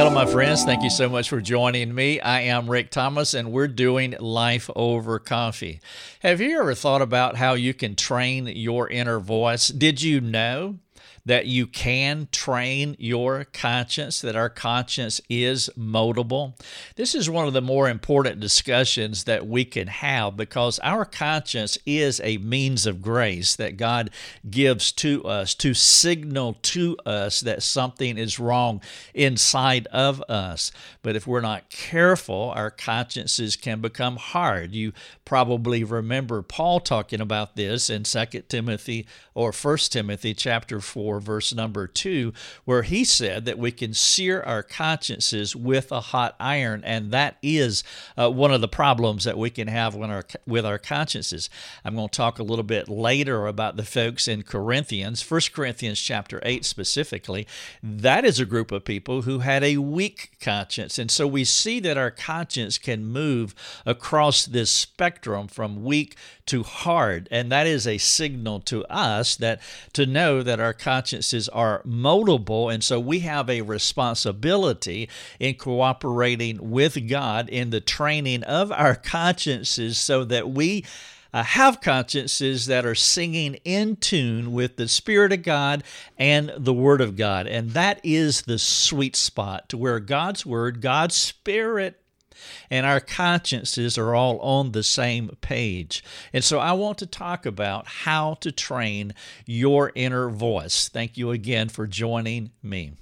Hello, my friends. Thank you so much for joining me. I am Rick Thomas, and we're doing Life Over Coffee. Have you ever thought about how you can train your inner voice? Did you know that you can train your conscience, that our conscience is moldable. This is one of the more important discussions that we can have because our conscience is a means of grace that God gives to us to signal to us that something is wrong inside of us. But if we're not careful, our consciences can become hard. You probably remember Paul talking about this in 2 Timothy or 1 Timothy chapter 4 4, verse number 2, where he said that we can sear our consciences with a hot iron, and that is uh, one of the problems that we can have when our, with our consciences. I'm going to talk a little bit later about the folks in Corinthians, 1 Corinthians chapter 8 specifically. That is a group of people who had a weak conscience, and so we see that our conscience can move across this spectrum from weak to hard, and that is a signal to us that to know that our consciences are moldable, and so we have a responsibility in cooperating with God in the training of our consciences so that we. Uh, have consciences that are singing in tune with the Spirit of God and the Word of God. And that is the sweet spot to where God's Word, God's Spirit, and our consciences are all on the same page. And so I want to talk about how to train your inner voice. Thank you again for joining me.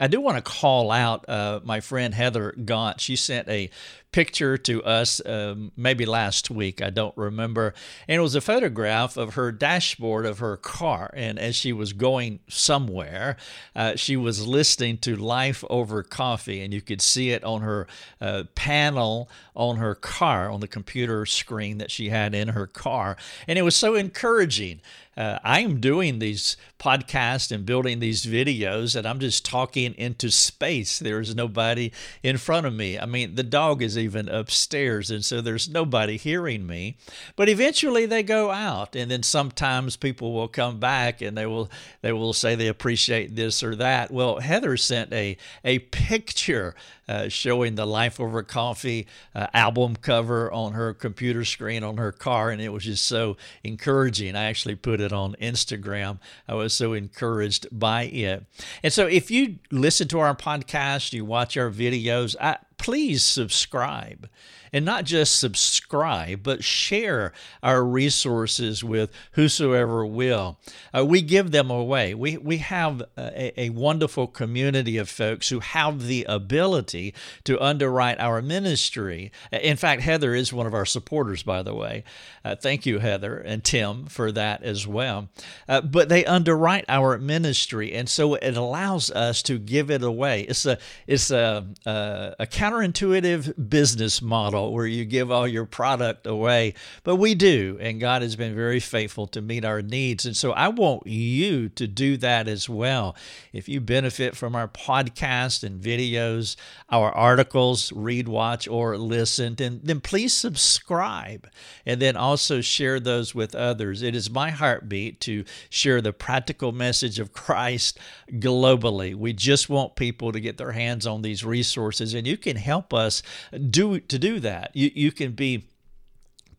I do want to call out uh, my friend Heather Gaunt. She sent a picture to us um, maybe last week. I don't remember. And it was a photograph of her dashboard of her car. And as she was going somewhere, uh, she was listening to Life Over Coffee. And you could see it on her uh, panel on her car, on the computer screen that she had in her car. And it was so encouraging. Uh, I am doing these podcasts and building these videos, and I'm just talking into space. There's nobody in front of me. I mean, the dog is even upstairs, and so there's nobody hearing me. But eventually they go out, and then sometimes people will come back and they will they will say they appreciate this or that. Well, Heather sent a a picture uh, showing the Life Over Coffee uh, album cover on her computer screen on her car, and it was just so encouraging. I actually put it on Instagram. I was so encouraged by it. And so, if you listen to our podcast, you watch our videos, I, please subscribe and not just subscribe, but share our resources with whosoever will. Uh, we give them away. We, we have a, a wonderful community of folks who have the ability to underwrite our ministry. In fact, Heather is one of our supporters, by the way. Uh, thank you, Heather and Tim, for that as well. Uh, but they underwrite our ministry, and so it allows us to give it away. It's a it's a, a, a counterintuitive business model where you give all your product away, but we do, and God has been very faithful to meet our needs. And so I want you to do that as well. If you benefit from our podcast and videos, our articles, read, watch, or listen, then, then please subscribe and then also share those with others. It is my heartbeat to share the practical message of Christ globally. We just want people to get their hands on these resources, and you can help us do to do that that. You, you can be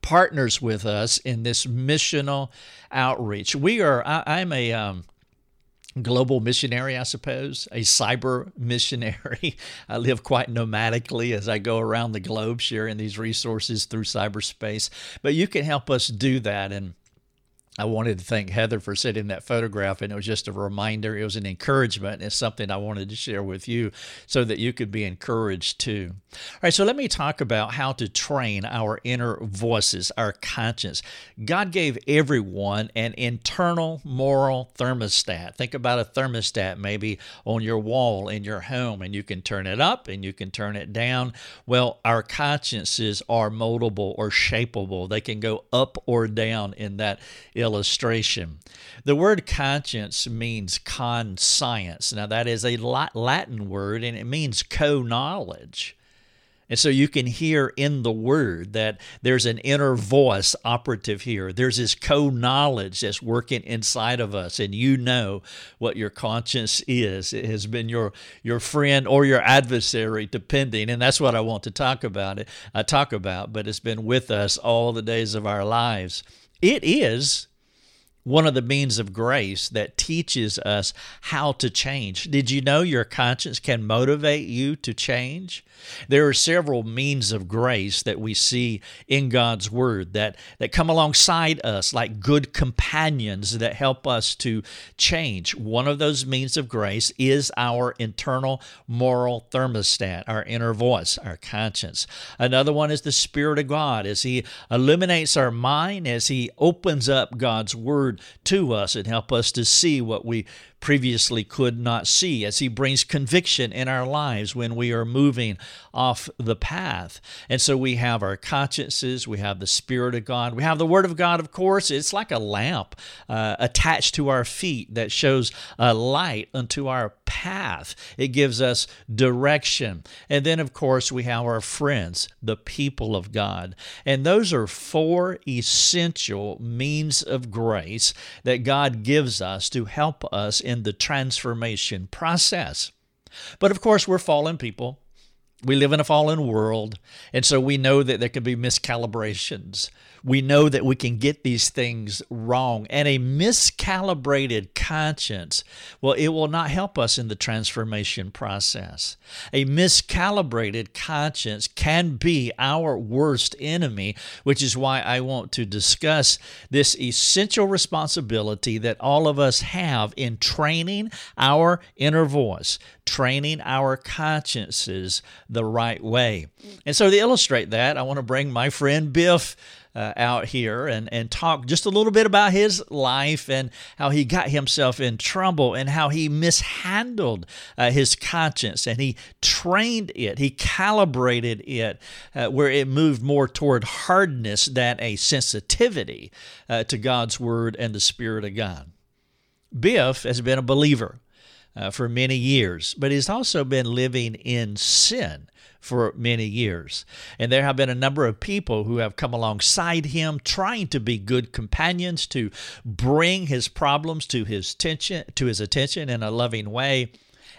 partners with us in this missional outreach. We are, I, am a, um, global missionary, I suppose, a cyber missionary. I live quite nomadically as I go around the globe sharing these resources through cyberspace. But you can help us do that. And I wanted to thank Heather for sending that photograph, and it was just a reminder. It was an encouragement. It's something I wanted to share with you so that you could be encouraged too. All right, so let me talk about how to train our inner voices, our conscience. God gave everyone an internal moral thermostat. Think about a thermostat maybe on your wall in your home, and you can turn it up and you can turn it down. Well, our consciences are moldable or shapeable, they can go up or down in that illustration. The word conscience means conscience. Now, that is a Latin word and it means co knowledge. And so you can hear in the word that there's an inner voice operative here. There's this co knowledge that's working inside of us, and you know what your conscience is. It has been your, your friend or your adversary, depending. And that's what I want to talk about. It I talk about, but it's been with us all the days of our lives. It is one of the means of grace that teaches us how to change. Did you know your conscience can motivate you to change? There are several means of grace that we see in God's Word that, that come alongside us like good companions that help us to change. One of those means of grace is our internal moral thermostat, our inner voice, our conscience. Another one is the Spirit of God as He illuminates our mind, as He opens up God's Word word to us and help us to see what we previously could not see, as He brings conviction in our lives when we are moving off the path. And so we have our consciences, we have the Spirit of God, we have the Word of God, of course. It's like a lamp uh, attached to our feet that shows a light unto our path. It gives us direction. And then, of course, we have our friends, the people of God. And those are four essential means of grace that God gives us to help us in in the transformation process. But of course, we're fallen people. We live in a fallen world, and so we know that there can be miscalibrations we know that we can get these things wrong. And a miscalibrated conscience, well, it will not help us in the transformation process. A miscalibrated conscience can be our worst enemy, which is why I want to discuss this essential responsibility that all of us have in training our inner voice, training our consciences the right way. And so to illustrate that, I want to bring my friend Biff uh, out here and, and talk just a little bit about his life and how he got himself in trouble and how he mishandled uh, his conscience and he trained it, he calibrated it uh, where it moved more toward hardness than a sensitivity uh, to God's word and the Spirit of God. Biff has been a believer. Uh, for many years, but he's also been living in sin for many years. And there have been a number of people who have come alongside him trying to be good companions to bring his problems to his attention to his attention in a loving way.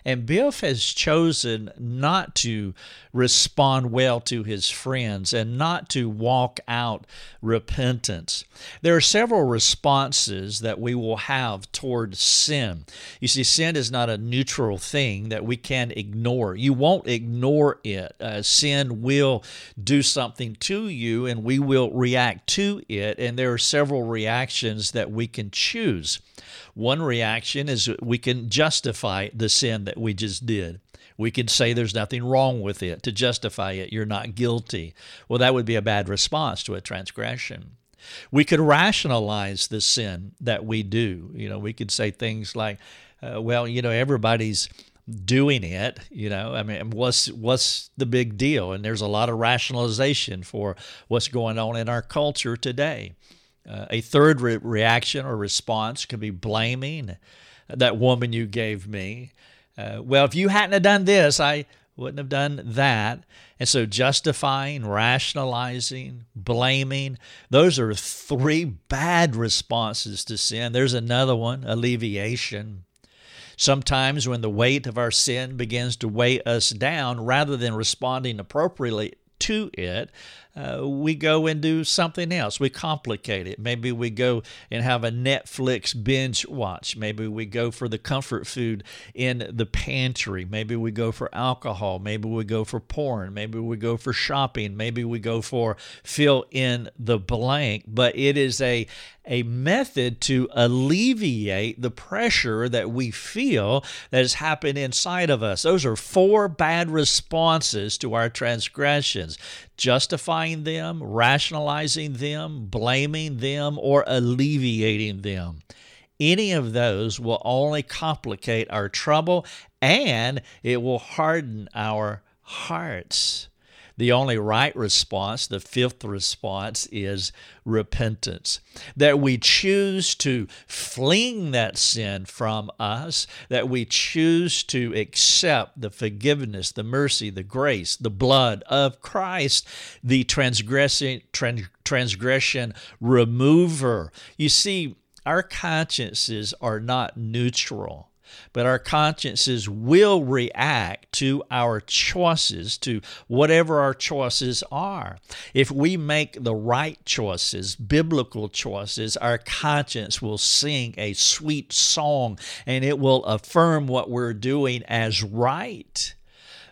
And Biff has chosen not to respond well to his friends and not to walk out repentance. There are several responses that we will have toward sin. You see, sin is not a neutral thing that we can ignore. You won't ignore it. Uh, sin will do something to you, and we will react to it. And there are several reactions that we can choose. One reaction is we can justify the sin that we just did. We can say there's nothing wrong with it to justify it. You're not guilty. Well, that would be a bad response to a transgression. We could rationalize the sin that we do. You know, we could say things like, uh, well, you know, everybody's doing it you know i mean what's what's the big deal and there's a lot of rationalization for what's going on in our culture today uh, a third re- reaction or response could be blaming that woman you gave me. Uh, well, if you hadn't have done this, I wouldn't have done that. And so justifying, rationalizing, blaming, those are three bad responses to sin. There's another one, alleviation. Sometimes when the weight of our sin begins to weigh us down, rather than responding appropriately to it, uh, we go and do something else. We complicate it. Maybe we go and have a Netflix binge watch. Maybe we go for the comfort food in the pantry. Maybe we go for alcohol. Maybe we go for porn. Maybe we go for shopping. Maybe we go for fill in the blank. But it is a a method to alleviate the pressure that we feel that has happened inside of us. Those are four bad responses to our transgressions justifying them, rationalizing them, blaming them, or alleviating them. Any of those will only complicate our trouble and it will harden our hearts. The only right response, the fifth response, is repentance. That we choose to fling that sin from us, that we choose to accept the forgiveness, the mercy, the grace, the blood of Christ, the transgressing, trans- transgression remover. You see, our consciences are not neutral but our consciences will react to our choices, to whatever our choices are. If we make the right choices, biblical choices, our conscience will sing a sweet song and it will affirm what we're doing as right.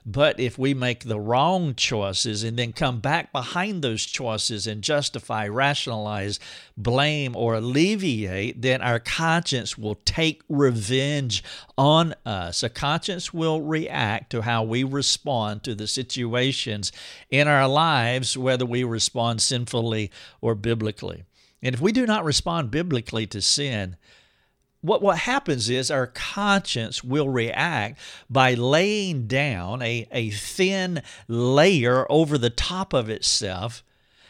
But if we make the wrong choices and then come back behind those choices and justify, rationalize, blame, or alleviate, then our conscience will take revenge on us. A conscience will react to how we respond to the situations in our lives, whether we respond sinfully or biblically. And if we do not respond biblically to sin, what, what happens is our conscience will react by laying down a, a thin layer over the top of itself.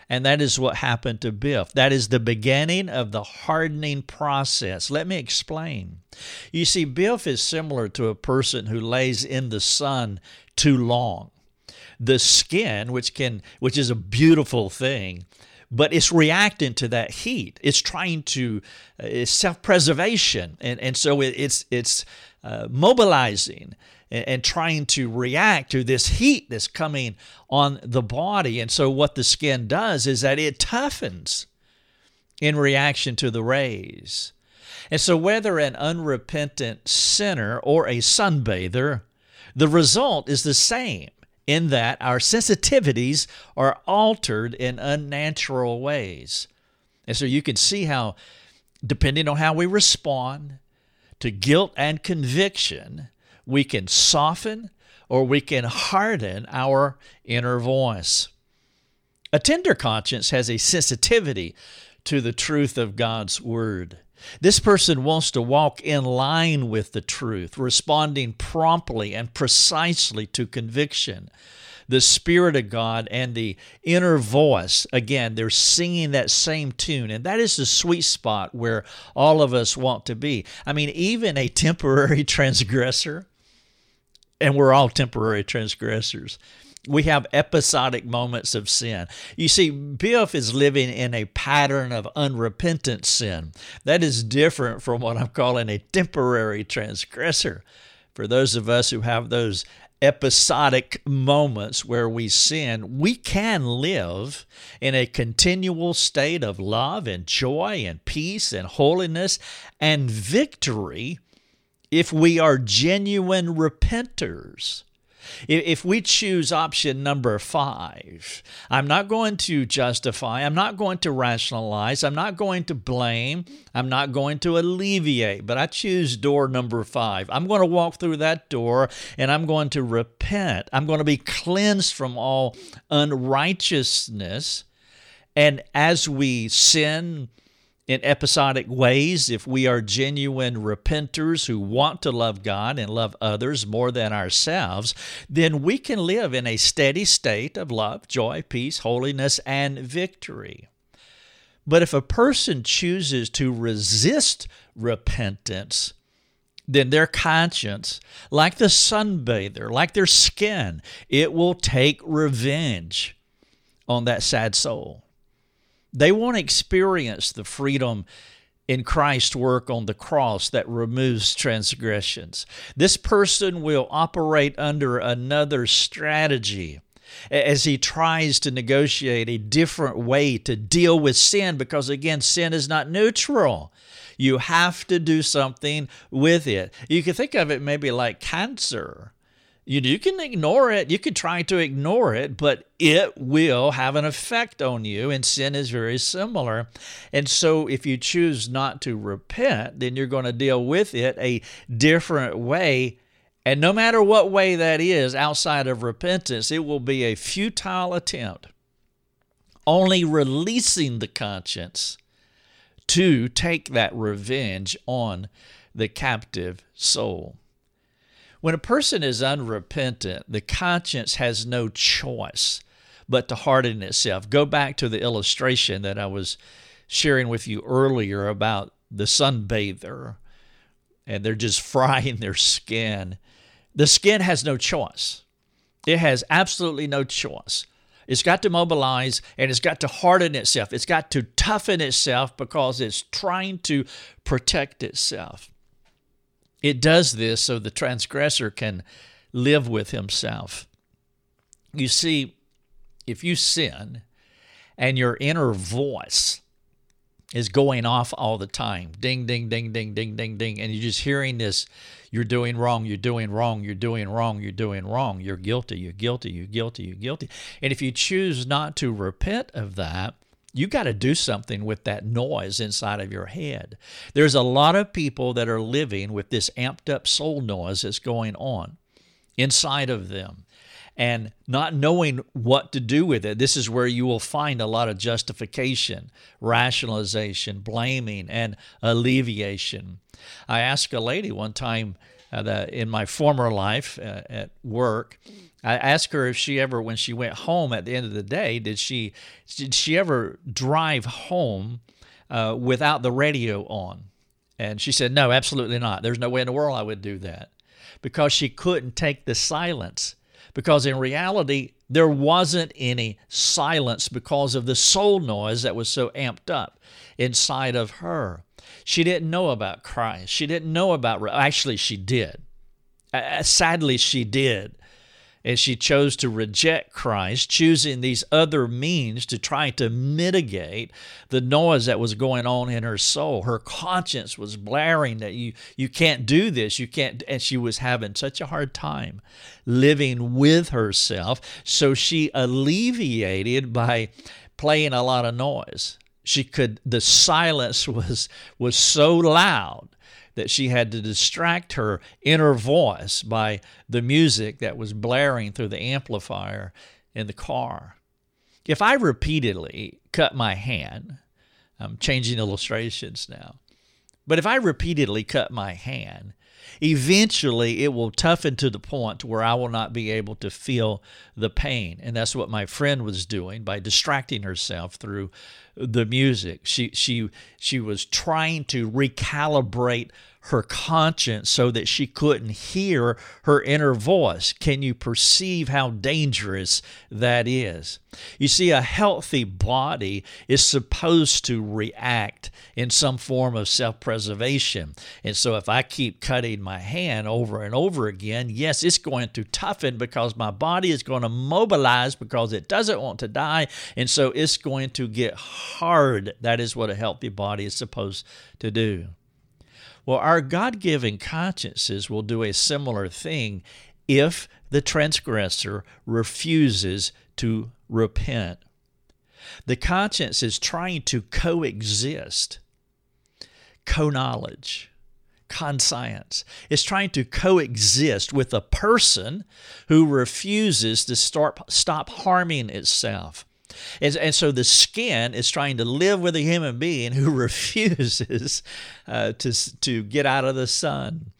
And that is what happened to Biff. That is the beginning of the hardening process. Let me explain. You see, Biff is similar to a person who lays in the sun too long. The skin, which can which is a beautiful thing, but it's reacting to that heat. It's trying to, uh, it's self-preservation, and and so it, it's it's uh, mobilizing and, and trying to react to this heat that's coming on the body. And so what the skin does is that it toughens in reaction to the rays. And so whether an unrepentant sinner or a sunbather, the result is the same in that our sensitivities are altered in unnatural ways. And so you can see how, depending on how we respond to guilt and conviction, we can soften or we can harden our inner voice. A tender conscience has a sensitivity to the truth of God's Word. This person wants to walk in line with the truth, responding promptly and precisely to conviction. The Spirit of God and the inner voice, again, they're singing that same tune. And that is the sweet spot where all of us want to be. I mean, even a temporary transgressor, and we're all temporary transgressors we have episodic moments of sin. You see, Biff is living in a pattern of unrepentant sin. That is different from what I'm calling a temporary transgressor. For those of us who have those episodic moments where we sin, we can live in a continual state of love and joy and peace and holiness and victory if we are genuine repenters. If we choose option number five, I'm not going to justify, I'm not going to rationalize, I'm not going to blame, I'm not going to alleviate, but I choose door number five. I'm going to walk through that door and I'm going to repent. I'm going to be cleansed from all unrighteousness. And as we sin, in episodic ways, if we are genuine repenters who want to love God and love others more than ourselves, then we can live in a steady state of love, joy, peace, holiness, and victory. But if a person chooses to resist repentance, then their conscience, like the sunbather, like their skin, it will take revenge on that sad soul. They won't experience the freedom in Christ's work on the cross that removes transgressions. This person will operate under another strategy as he tries to negotiate a different way to deal with sin because, again, sin is not neutral. You have to do something with it. You can think of it maybe like cancer. You, you can ignore it. You can try to ignore it, but it will have an effect on you. And sin is very similar. And so, if you choose not to repent, then you're going to deal with it a different way. And no matter what way that is outside of repentance, it will be a futile attempt, only releasing the conscience to take that revenge on the captive soul. When a person is unrepentant, the conscience has no choice but to harden itself. Go back to the illustration that I was sharing with you earlier about the sunbather and they're just frying their skin. The skin has no choice. It has absolutely no choice. It's got to mobilize and it's got to harden itself. It's got to toughen itself because it's trying to protect itself. It does this so the transgressor can live with himself. You see, if you sin and your inner voice is going off all the time ding, ding, ding, ding, ding, ding, ding, and you're just hearing this you're doing wrong, you're doing wrong, you're doing wrong, you're doing wrong, you're guilty, you're guilty, you're guilty, you're guilty. And if you choose not to repent of that, you got to do something with that noise inside of your head. There's a lot of people that are living with this amped up soul noise that's going on inside of them and not knowing what to do with it. This is where you will find a lot of justification, rationalization, blaming, and alleviation. I asked a lady one time uh, in my former life uh, at work. I asked her if she ever, when she went home at the end of the day, did she did she ever drive home uh, without the radio on? And she said, no, absolutely not. There's no way in the world I would do that because she couldn't take the silence because in reality, there wasn't any silence because of the soul noise that was so amped up inside of her. She didn't know about Christ. She didn't know about, actually, she did. Uh, sadly, she did and she chose to reject Christ, choosing these other means to try to mitigate the noise that was going on in her soul. Her conscience was blaring that you you can't do this, you can't and she was having such a hard time living with herself, so she alleviated by playing a lot of noise. She could the silence was was so loud that she had to distract her inner voice by the music that was blaring through the amplifier in the car. If I repeatedly cut my hand, I'm changing illustrations now, but if I repeatedly cut my hand, eventually it will toughen to the point where I will not be able to feel the pain. And that's what my friend was doing by distracting herself through the music. She she she was trying to recalibrate her conscience so that she couldn't hear her inner voice. Can you perceive how dangerous that is? You see, a healthy body is supposed to react in some form of self preservation. And so, if I keep cutting my hand over and over again, yes, it's going to toughen because my body is going to mobilize because it doesn't want to die. And so, it's going to get hard. That is what a healthy body is supposed to do. Well, our God given consciences will do a similar thing if the transgressor refuses to repent. The conscience is trying to coexist, co knowledge, conscience. It's trying to coexist with a person who refuses to start, stop harming itself. And, and so the skin is trying to live with a human being who refuses uh, to, to get out of the sun.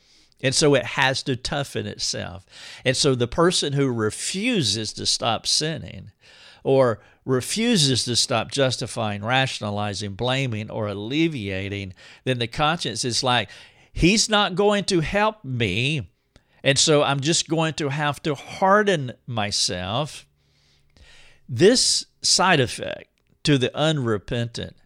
And so it has to toughen itself. And so the person who refuses to stop sinning or refuses to stop justifying, rationalizing, blaming, or alleviating, then the conscience is like, he's not going to help me. And so I'm just going to have to harden myself. This side effect to the unrepentant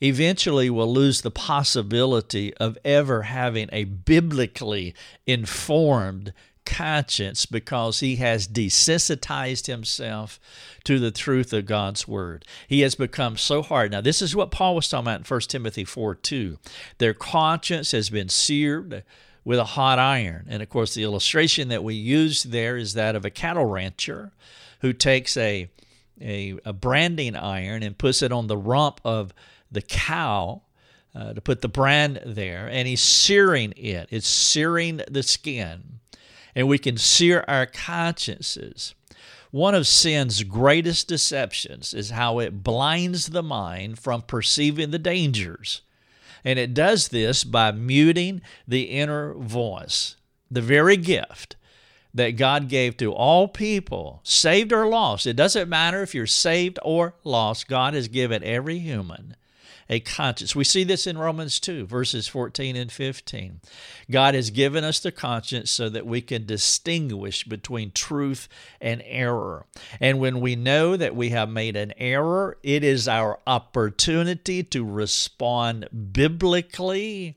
eventually will lose the possibility of ever having a biblically informed conscience because he has desensitized himself to the truth of God's word. He has become so hard. Now, this is what Paul was talking about in 1 Timothy 4 2. Their conscience has been seared with a hot iron. And of course, the illustration that we use there is that of a cattle rancher who takes a a, a branding iron and puts it on the rump of the cow uh, to put the brand there, and he's searing it. It's searing the skin, and we can sear our consciences. One of sin's greatest deceptions is how it blinds the mind from perceiving the dangers. And it does this by muting the inner voice, the very gift that God gave to all people, saved or lost. It doesn't matter if you're saved or lost, God has given every human a conscience. We see this in Romans 2, verses 14 and 15. God has given us the conscience so that we can distinguish between truth and error. And when we know that we have made an error, it is our opportunity to respond biblically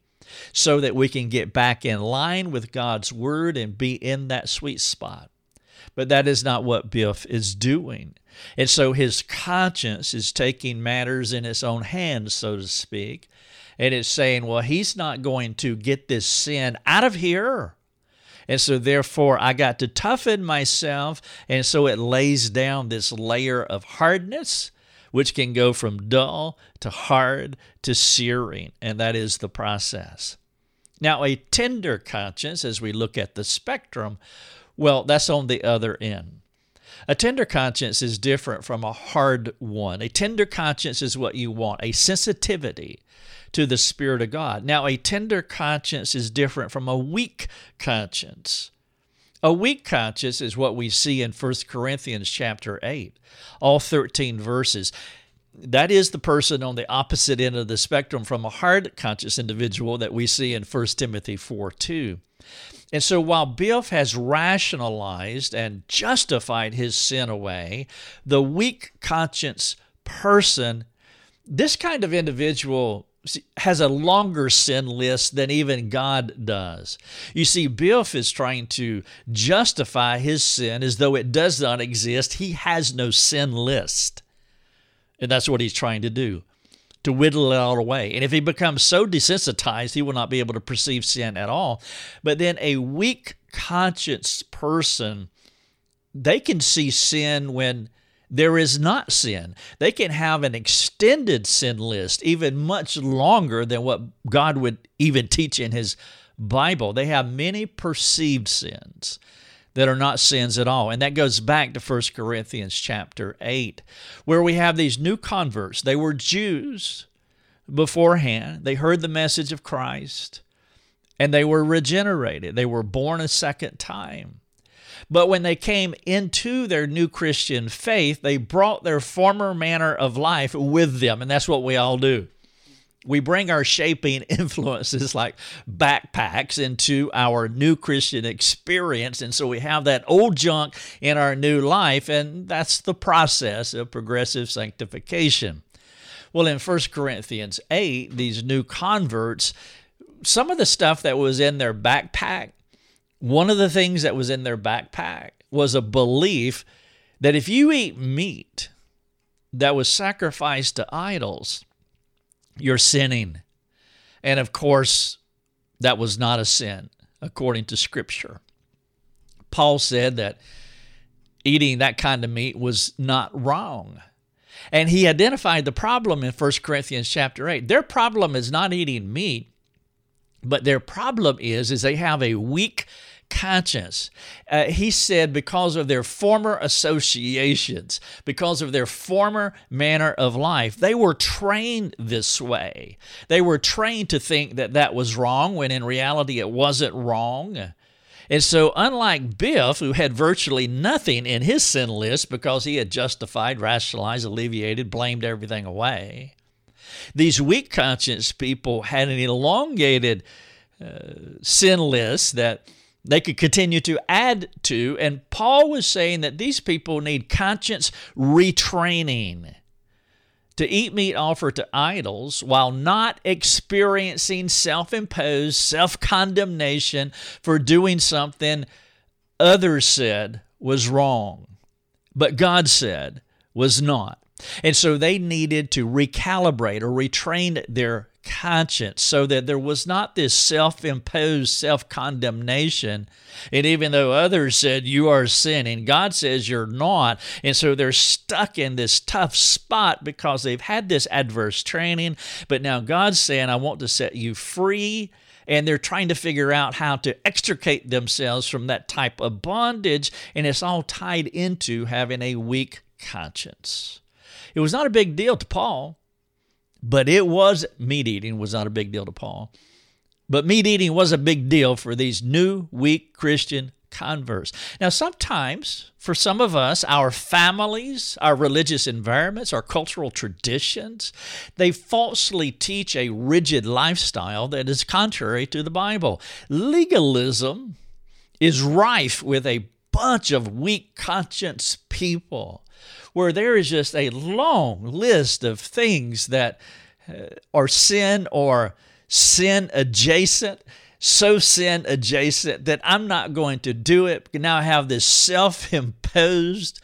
so that we can get back in line with God's word and be in that sweet spot. But that is not what Biff is doing. And so his conscience is taking matters in its own hands, so to speak. And it's saying, well, he's not going to get this sin out of here. And so, therefore, I got to toughen myself. And so it lays down this layer of hardness, which can go from dull to hard to searing. And that is the process. Now, a tender conscience, as we look at the spectrum, well, that's on the other end. A tender conscience is different from a hard one. A tender conscience is what you want, a sensitivity to the Spirit of God. Now, a tender conscience is different from a weak conscience. A weak conscience is what we see in 1 Corinthians chapter 8, all 13 verses. That is the person on the opposite end of the spectrum from a hard conscious individual that we see in 1 Timothy 4 2. And so while Biff has rationalized and justified his sin away, the weak conscience person, this kind of individual has a longer sin list than even God does. You see, Biff is trying to justify his sin as though it does not exist. He has no sin list. And that's what he's trying to do to whittle it all away. And if he becomes so desensitized, he will not be able to perceive sin at all. But then a weak conscience person, they can see sin when there is not sin. They can have an extended sin list, even much longer than what God would even teach in His Bible. They have many perceived sins that are not sins at all. And that goes back to 1 Corinthians chapter 8, where we have these new converts. They were Jews beforehand, they heard the message of Christ, and they were regenerated. They were born a second time. But when they came into their new Christian faith, they brought their former manner of life with them. And that's what we all do we bring our shaping influences like backpacks into our new Christian experience. And so we have that old junk in our new life, and that's the process of progressive sanctification. Well, in 1 Corinthians 8, these new converts, some of the stuff that was in their backpack, one of the things that was in their backpack was a belief that if you eat meat that was sacrificed to idols, you're sinning. And of course, that was not a sin according to Scripture. Paul said that eating that kind of meat was not wrong. And he identified the problem in 1 Corinthians chapter 8. Their problem is not eating meat, but their problem is is they have a weak conscience. Uh, he said, because of their former associations, because of their former manner of life, they were trained this way. They were trained to think that that was wrong when in reality it wasn't wrong. And so, unlike Biff, who had virtually nothing in his sin list because he had justified, rationalized, alleviated, blamed everything away, these weak conscience people had an elongated uh, sin list that they could continue to add to. And Paul was saying that these people need conscience retraining to eat meat offered to idols while not experiencing self imposed self condemnation for doing something others said was wrong, but God said was not. And so they needed to recalibrate or retrain their conscience so that there was not this self imposed self condemnation. And even though others said you are sinning, God says you're not. And so they're stuck in this tough spot because they've had this adverse training. But now God's saying, I want to set you free. And they're trying to figure out how to extricate themselves from that type of bondage. And it's all tied into having a weak conscience. It was not a big deal to Paul. But it was meat eating was not a big deal to Paul. But meat eating was a big deal for these new, weak Christian converts. Now, sometimes for some of us, our families, our religious environments, our cultural traditions, they falsely teach a rigid lifestyle that is contrary to the Bible. Legalism is rife with a bunch of weak conscience people where there is just a long list of things that uh, are sin or sin adjacent so sin adjacent that I'm not going to do it. Now I have this self imposed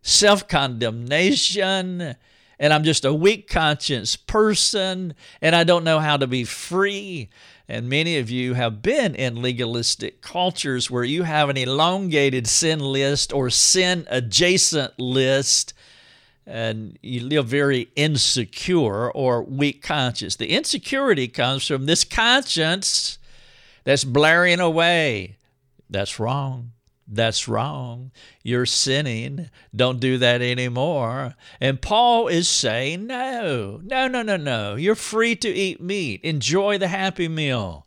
self condemnation, and I'm just a weak conscience person, and I don't know how to be free. And many of you have been in legalistic cultures where you have an elongated sin list or sin adjacent list and you live very insecure or weak conscience. The insecurity comes from this conscience that's blaring away. That's wrong. That's wrong. You're sinning. Don't do that anymore. And Paul is saying, no, no, no, no, no. You're free to eat meat. Enjoy the happy meal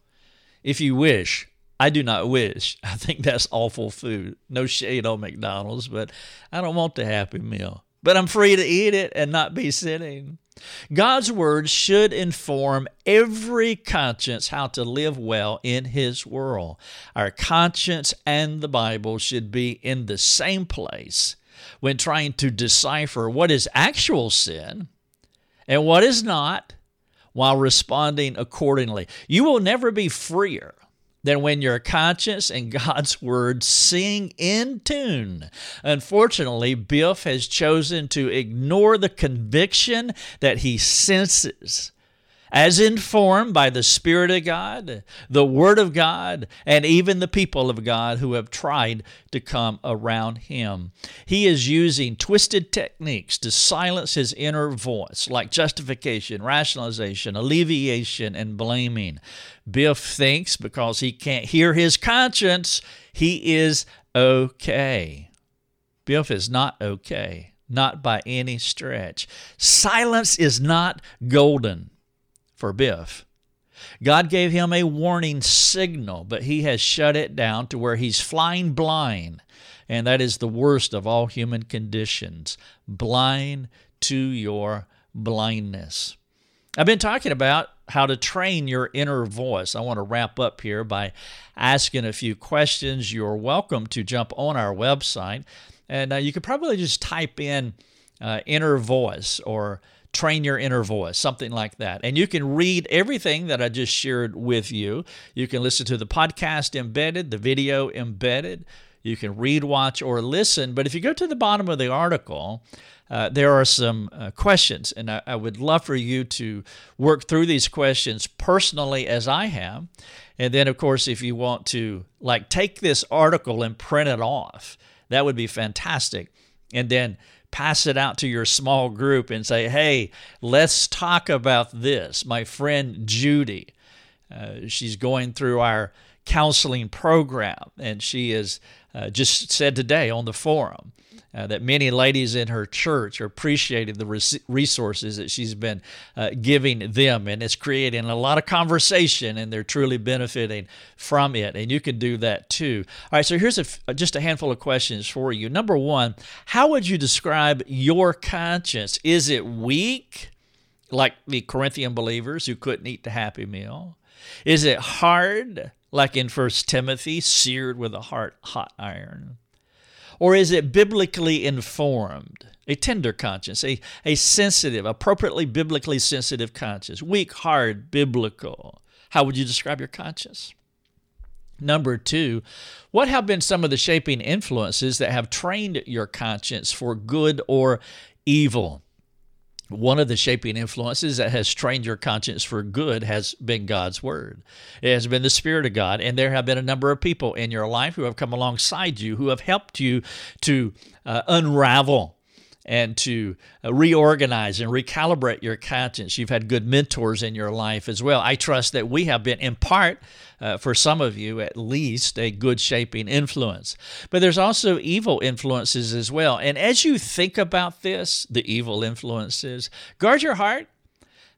if you wish. I do not wish. I think that's awful food. No shade on McDonald's, but I don't want the happy meal. But I'm free to eat it and not be sinning. God's word should inform every conscience how to live well in His world. Our conscience and the Bible should be in the same place when trying to decipher what is actual sin and what is not while responding accordingly. You will never be freer than when your conscience and God's word sing in tune. Unfortunately, Biff has chosen to ignore the conviction that he senses as informed by the Spirit of God, the Word of God, and even the people of God who have tried to come around him. He is using twisted techniques to silence his inner voice, like justification, rationalization, alleviation, and blaming. Biff thinks because he can't hear his conscience, he is okay. Biff is not okay, not by any stretch. Silence is not golden for Biff. God gave him a warning signal, but he has shut it down to where he's flying blind. And that is the worst of all human conditions blind to your blindness. I've been talking about how to train your inner voice. I want to wrap up here by asking a few questions. You're welcome to jump on our website, and uh, you could probably just type in uh, inner voice or Train Your Inner Voice, something like that. And you can read everything that I just shared with you. You can listen to the podcast embedded, the video embedded. You can read, watch, or listen. But if you go to the bottom of the article, uh, there are some uh, questions, and I, I, would love for you to work through these questions personally as I have. And then, of course, if you want to like take this article and print it off, that would be fantastic. And then pass it out to your small group and say, hey, let's talk about this. My friend Judy, uh, she's going through our counseling program, and she has uh, just said today on the forum uh, that many ladies in her church are appreciating the res- resources that she's been uh, giving them, and it's creating a lot of conversation, and they're truly benefiting from it. And you can do that too. All right, so here's a, uh, just a handful of questions for you. Number one, how would you describe your conscience? Is it weak, like the Corinthian believers who couldn't eat the happy meal? Is it hard, like in First Timothy, seared with a hot, hot iron? Or is it biblically informed? A tender conscience, a, a sensitive, appropriately biblically sensitive conscience, weak, hard, biblical. How would you describe your conscience? Number two, what have been some of the shaping influences that have trained your conscience for good or evil? One of the shaping influences that has trained your conscience for good has been God's Word. It has been the Spirit of God. And there have been a number of people in your life who have come alongside you, who have helped you to uh, unravel and to uh, reorganize and recalibrate your conscience. You've had good mentors in your life as well. I trust that we have been, in part, uh, for some of you at least, a good shaping influence. But there's also evil influences as well. And as you think about this, the evil influences, guard your heart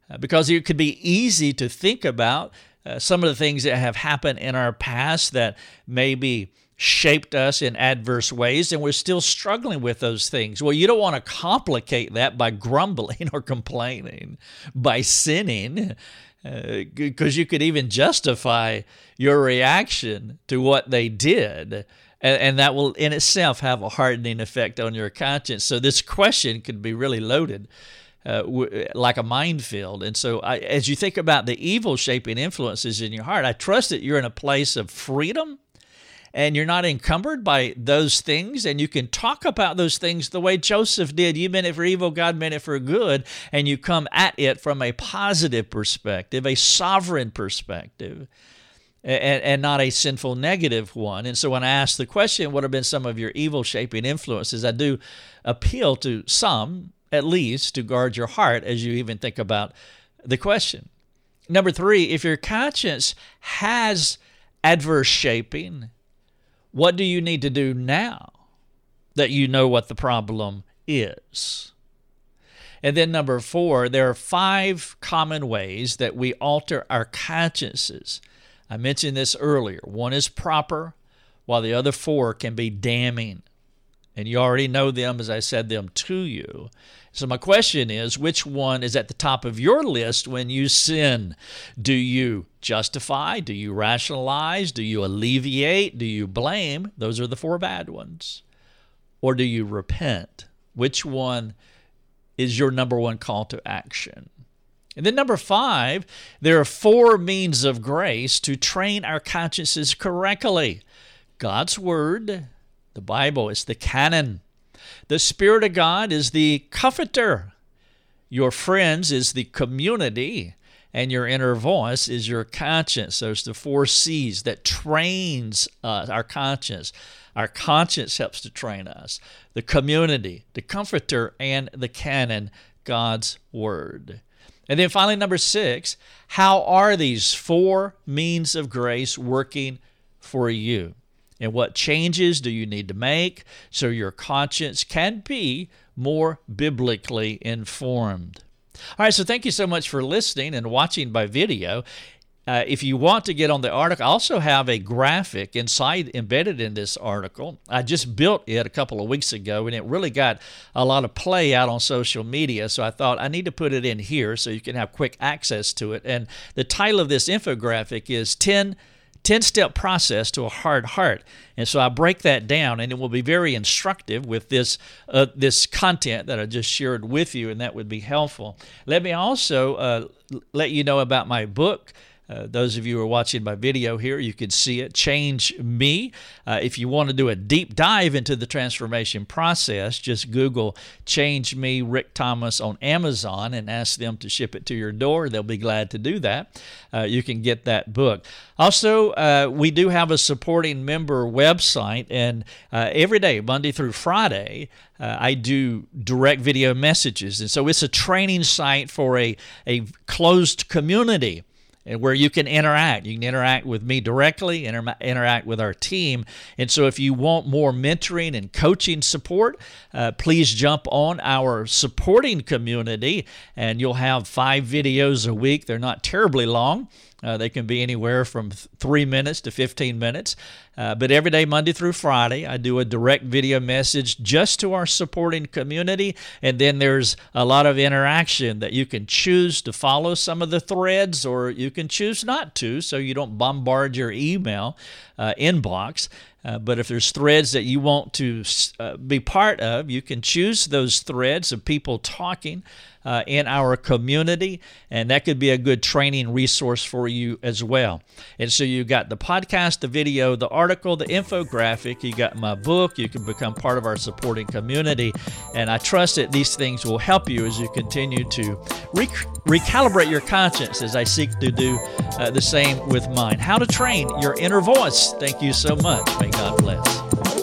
uh, because it could be easy to think about uh, some of the things that have happened in our past that maybe shaped us in adverse ways, and we're still struggling with those things. Well, you don't want to complicate that by grumbling or complaining, by sinning, because uh, you could even justify your reaction to what they did. And, that will in itself have a hardening effect on your conscience. So, this question could be really loaded. Uh, w- like a minefield. And so, I, as you think about the evil shaping influences in your heart, I trust that you're in a place of freedom and you're not encumbered by those things and you can talk about those things the way Joseph did. You meant it for evil, God meant it for good, and you come at it from a positive perspective, a sovereign perspective. And, and, not a sinful negative one. And so when I ask the question, what have been some of your evil shaping influences? I do appeal to some, at least, to guard your heart as you even think about the question. Number three, if your conscience has adverse shaping, what do you need to do now that you know what the problem is? And then, number four, there are five common ways that we alter our consciences. I mentioned this earlier. One is proper, while the other four can be damning. And you already know them as I said them to you. So, my question is which one is at the top of your list when you sin? Do you justify? Do you rationalize? Do you alleviate? Do you blame? Those are the four bad ones. Or do you repent? Which one is your number one call to action? And then, number five, there are four means of grace to train our consciences correctly God's Word, the Bible is the canon. The Spirit of God is the comforter. Your friends is the community, and your inner voice is your conscience. Those the four C's that trains uh, our conscience. Our conscience helps to train us. The community, the comforter, and the canon, God's Word. And then finally, number six, how are these four means of grace working for you? And what changes do you need to make so your conscience can be more biblically informed? All right, so thank you so much for listening and watching by video. Uh, if you want to get on the article, I also have a graphic inside embedded in this article. I just built it a couple of weeks ago and it really got a lot of play out on social media. So I thought I need to put it in here so you can have quick access to it. And the title of this infographic is 10 10 step process to a hard heart. And so I break that down, and it will be very instructive with this, uh, this content that I just shared with you, and that would be helpful. Let me also uh, let you know about my book. Uh, those of you who are watching my video here, you can see it. Change Me. Uh, if you want to do a deep dive into the transformation process, just Google Change Me Rick Thomas on Amazon and ask them to ship it to your door. They'll be glad to do that. Uh, you can get that book. Also, uh, we do have a supporting member website, and uh, every day, Monday through Friday, I do direct video messages. And so it's a training site for a, a closed community where you can interact. You can interact with me directly, inter- interact with our team. And so, if you want more mentoring and coaching support, uh, please jump on our supporting community, and you'll have five videos a week. They're not terribly long. Uh, they can be anywhere from three minutes to 15 minutes. Uh, but every day, Monday through Friday, I do a direct video message just to our supporting community. And then there's a lot of interaction that you can choose to follow some of the threads or you can choose not to so you don't bombard your email uh, inbox. Uh, but if there's threads that you want to uh, be part of, you can choose those threads of people talking uh, in our community, and that could be a good training resource for you as well. And so you got the podcast, the video, the article, the infographic, you got my book, you can become part of our supporting community, and I trust that these things will help you as you continue to re- recalibrate your conscience as I seek to do uh, the same with mine. How to train your inner voice. Thank you so much. May God bless.